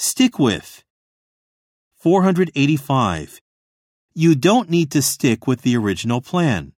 Stick with. 485. You don't need to stick with the original plan.